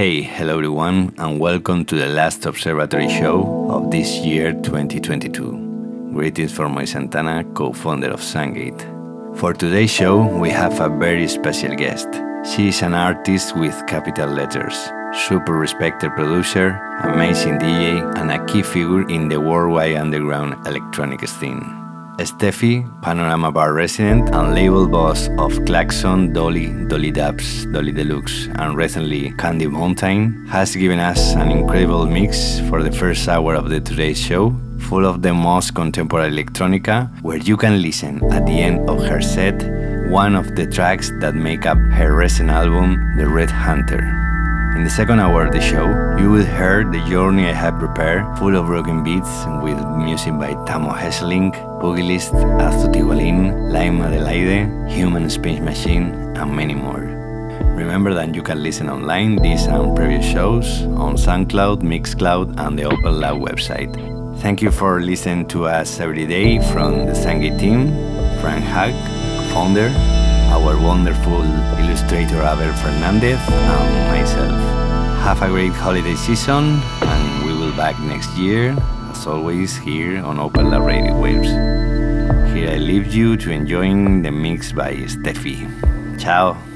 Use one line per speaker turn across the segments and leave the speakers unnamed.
Hey, hello everyone, and welcome to the last observatory show of this year 2022. Greetings from Moy Santana, co founder of Sungate. For today's show, we have a very special guest. She is an artist with capital letters, super respected producer, amazing DJ, and a key figure in the worldwide underground electronic scene. Steffi, Panorama Bar resident and label boss of Klakson, Dolly, Dolly Dubs, Dolly Deluxe, and recently Candy Mountain, has given us an incredible mix for the first hour of the today's show, full of the most contemporary electronica, where you can listen at the end of her set one of the tracks that make up her recent album, The Red Hunter. In the second hour of the show, you will hear the journey I have prepared, full of broken beats with music by Tammo Hesselink, Boogylist, Astu Tigualin, Lime Adelaide, Human Space Machine, and many more. Remember that you can listen online these and previous shows on SoundCloud, Mixcloud, and the Open Lab website. Thank you for listening to us every day from the Sungate team, Frank Hack, founder, our wonderful illustrator Abel Fernandez, and myself. Have a great holiday season, and we will back next year, as always, here on Open Lab Radio Waves. Here I leave you to enjoying the mix by Steffi. Ciao.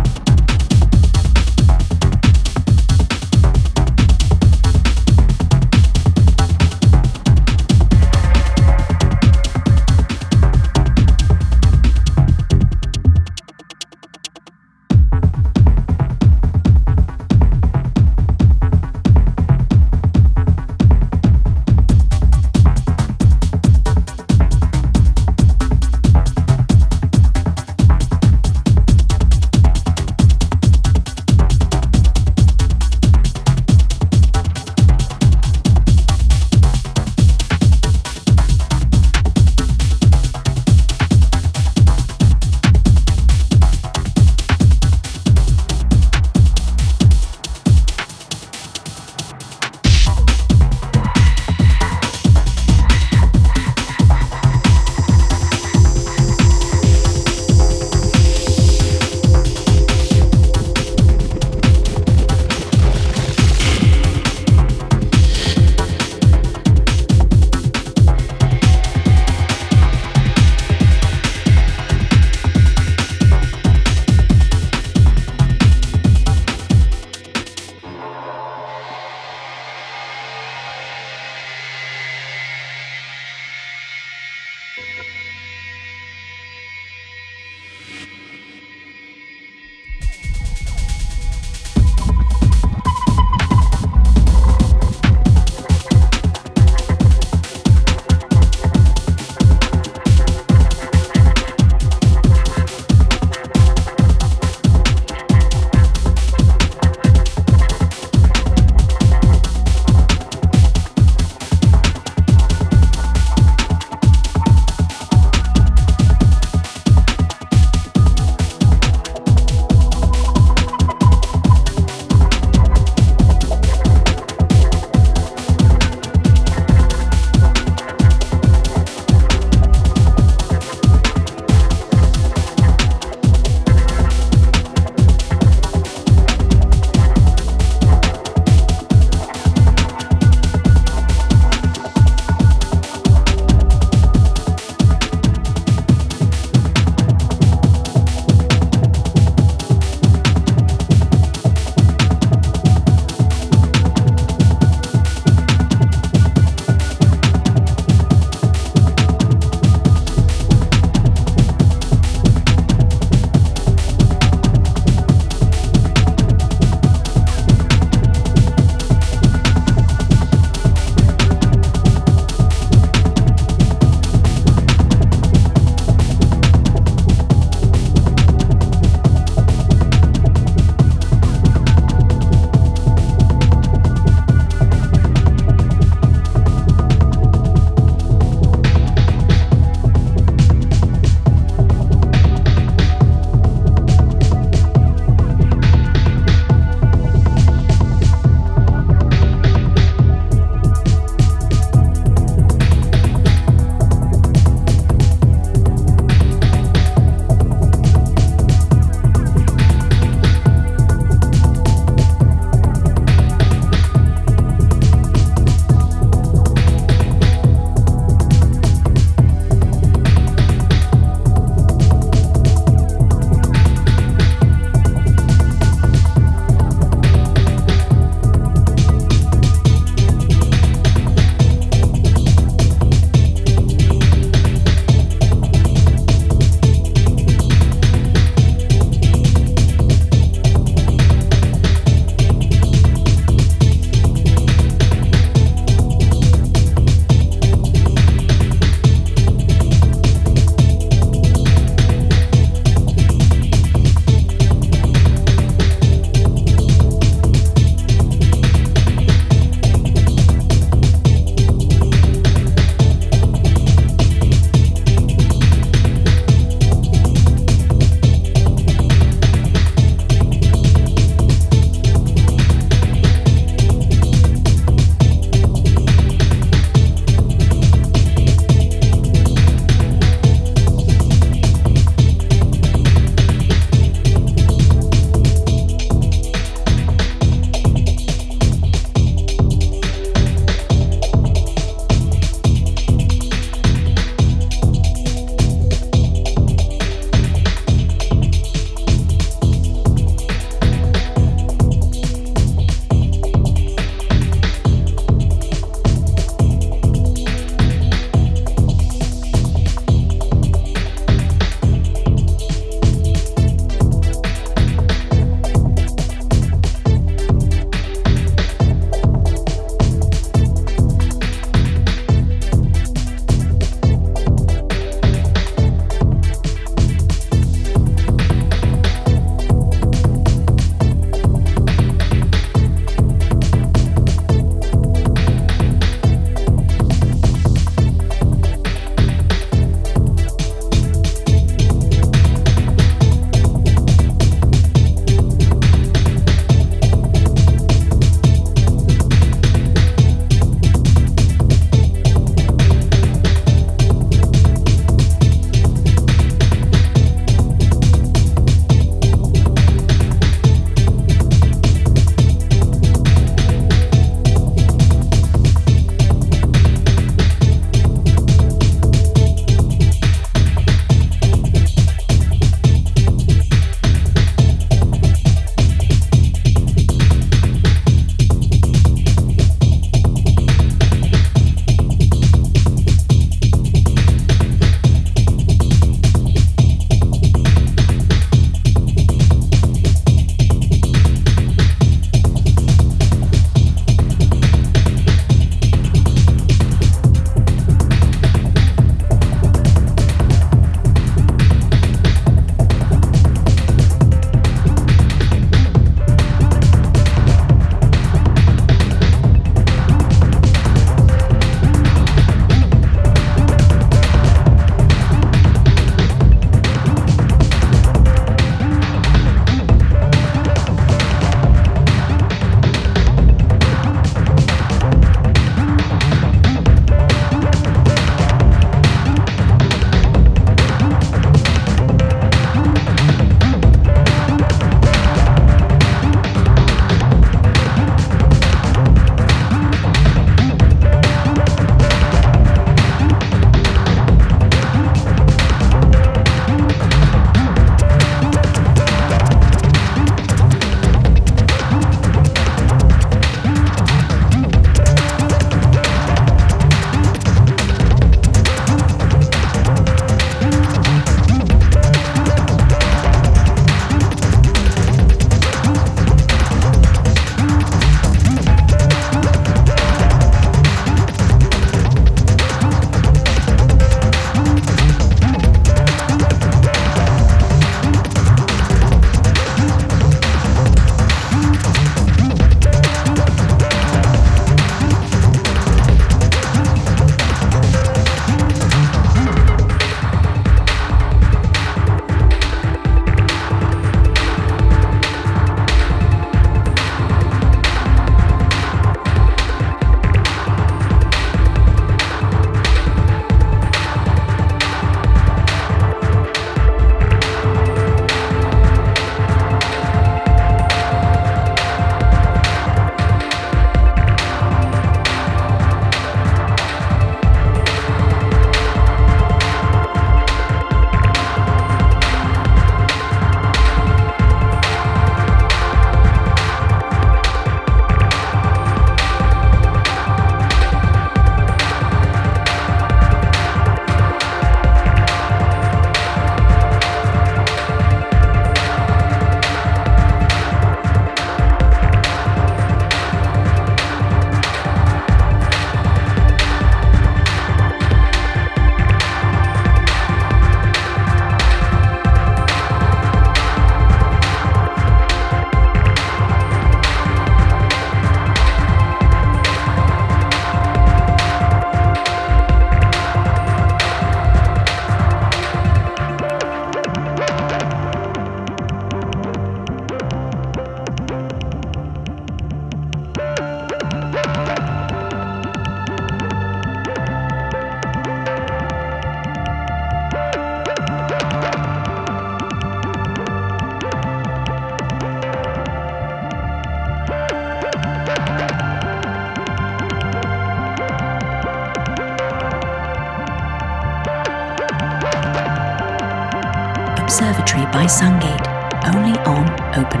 By Sungate, only on Open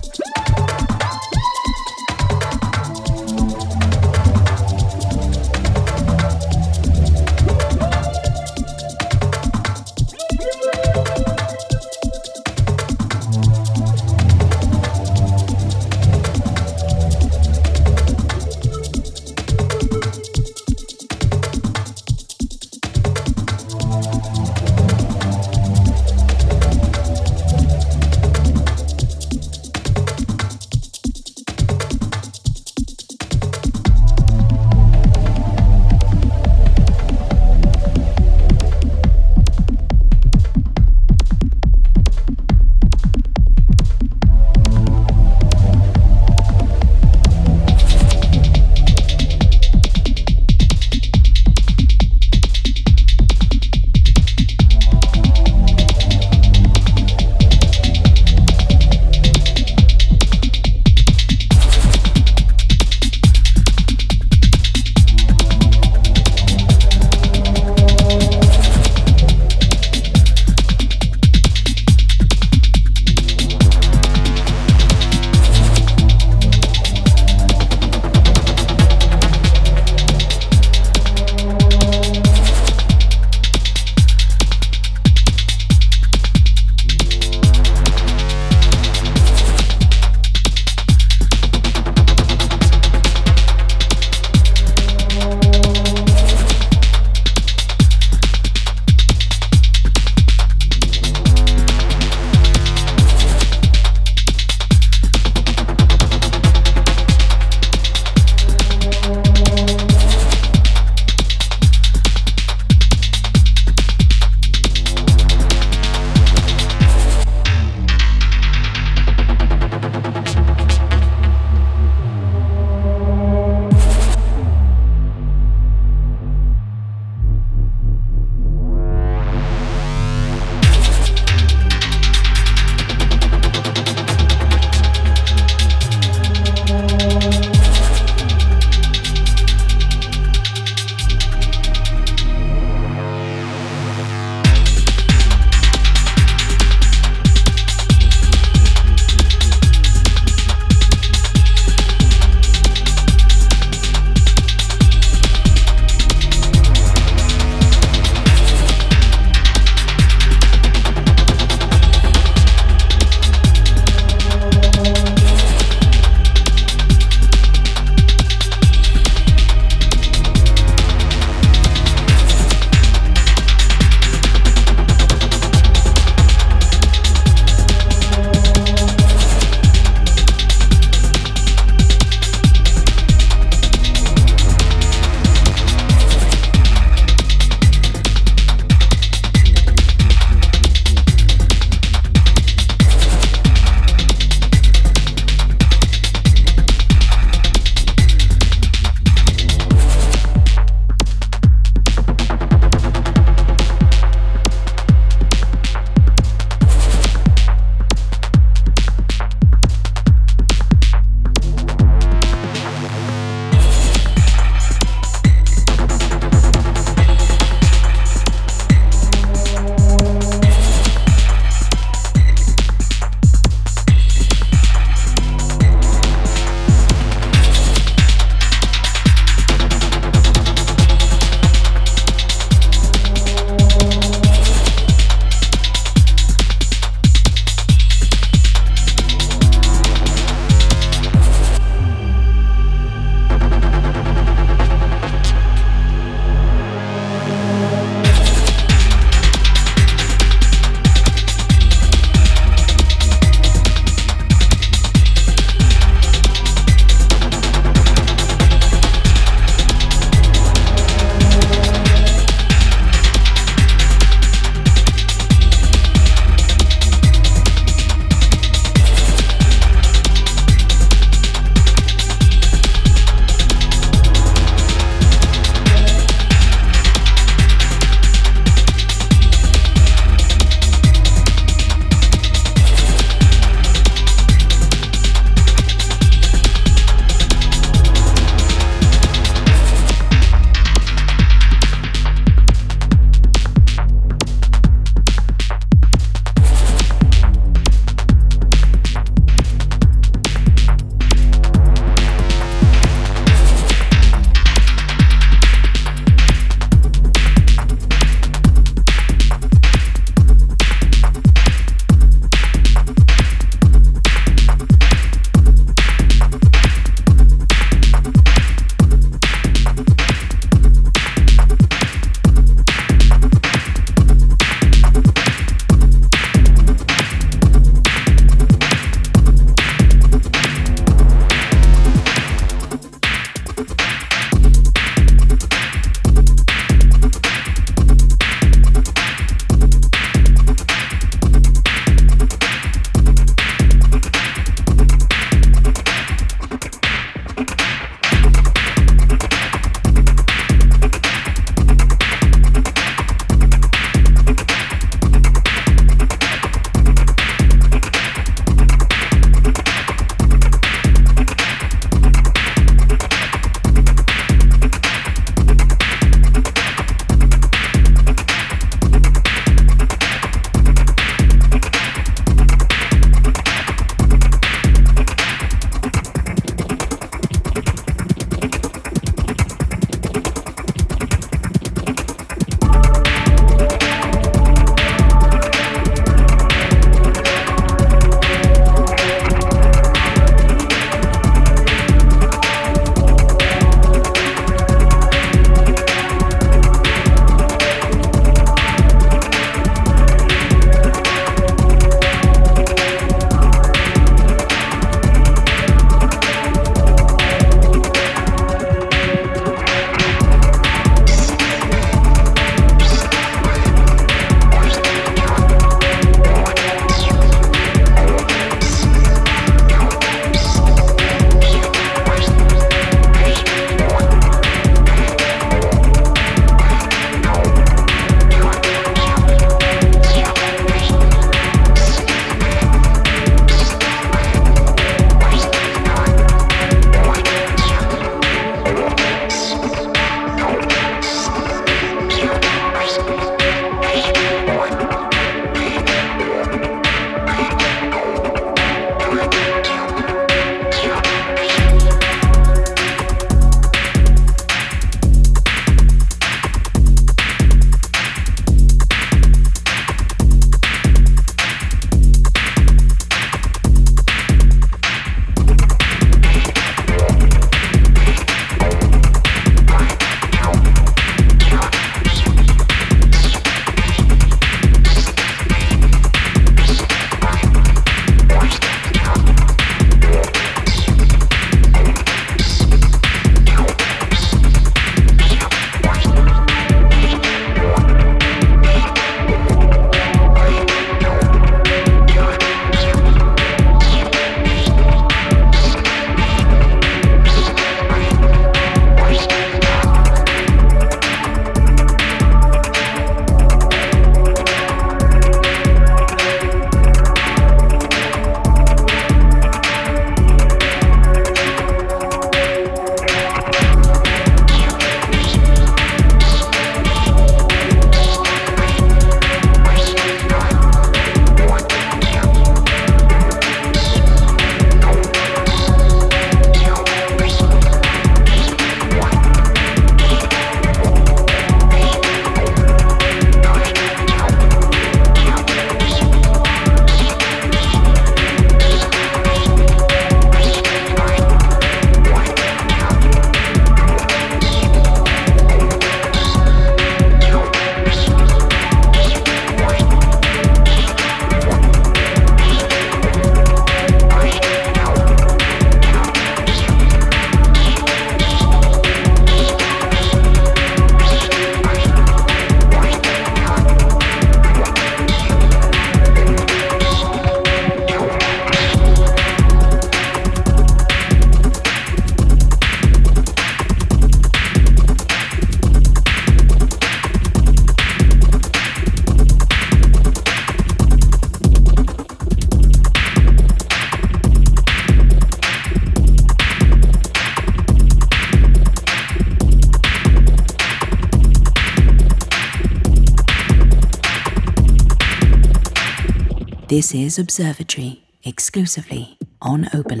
This is Observatory, exclusively on Open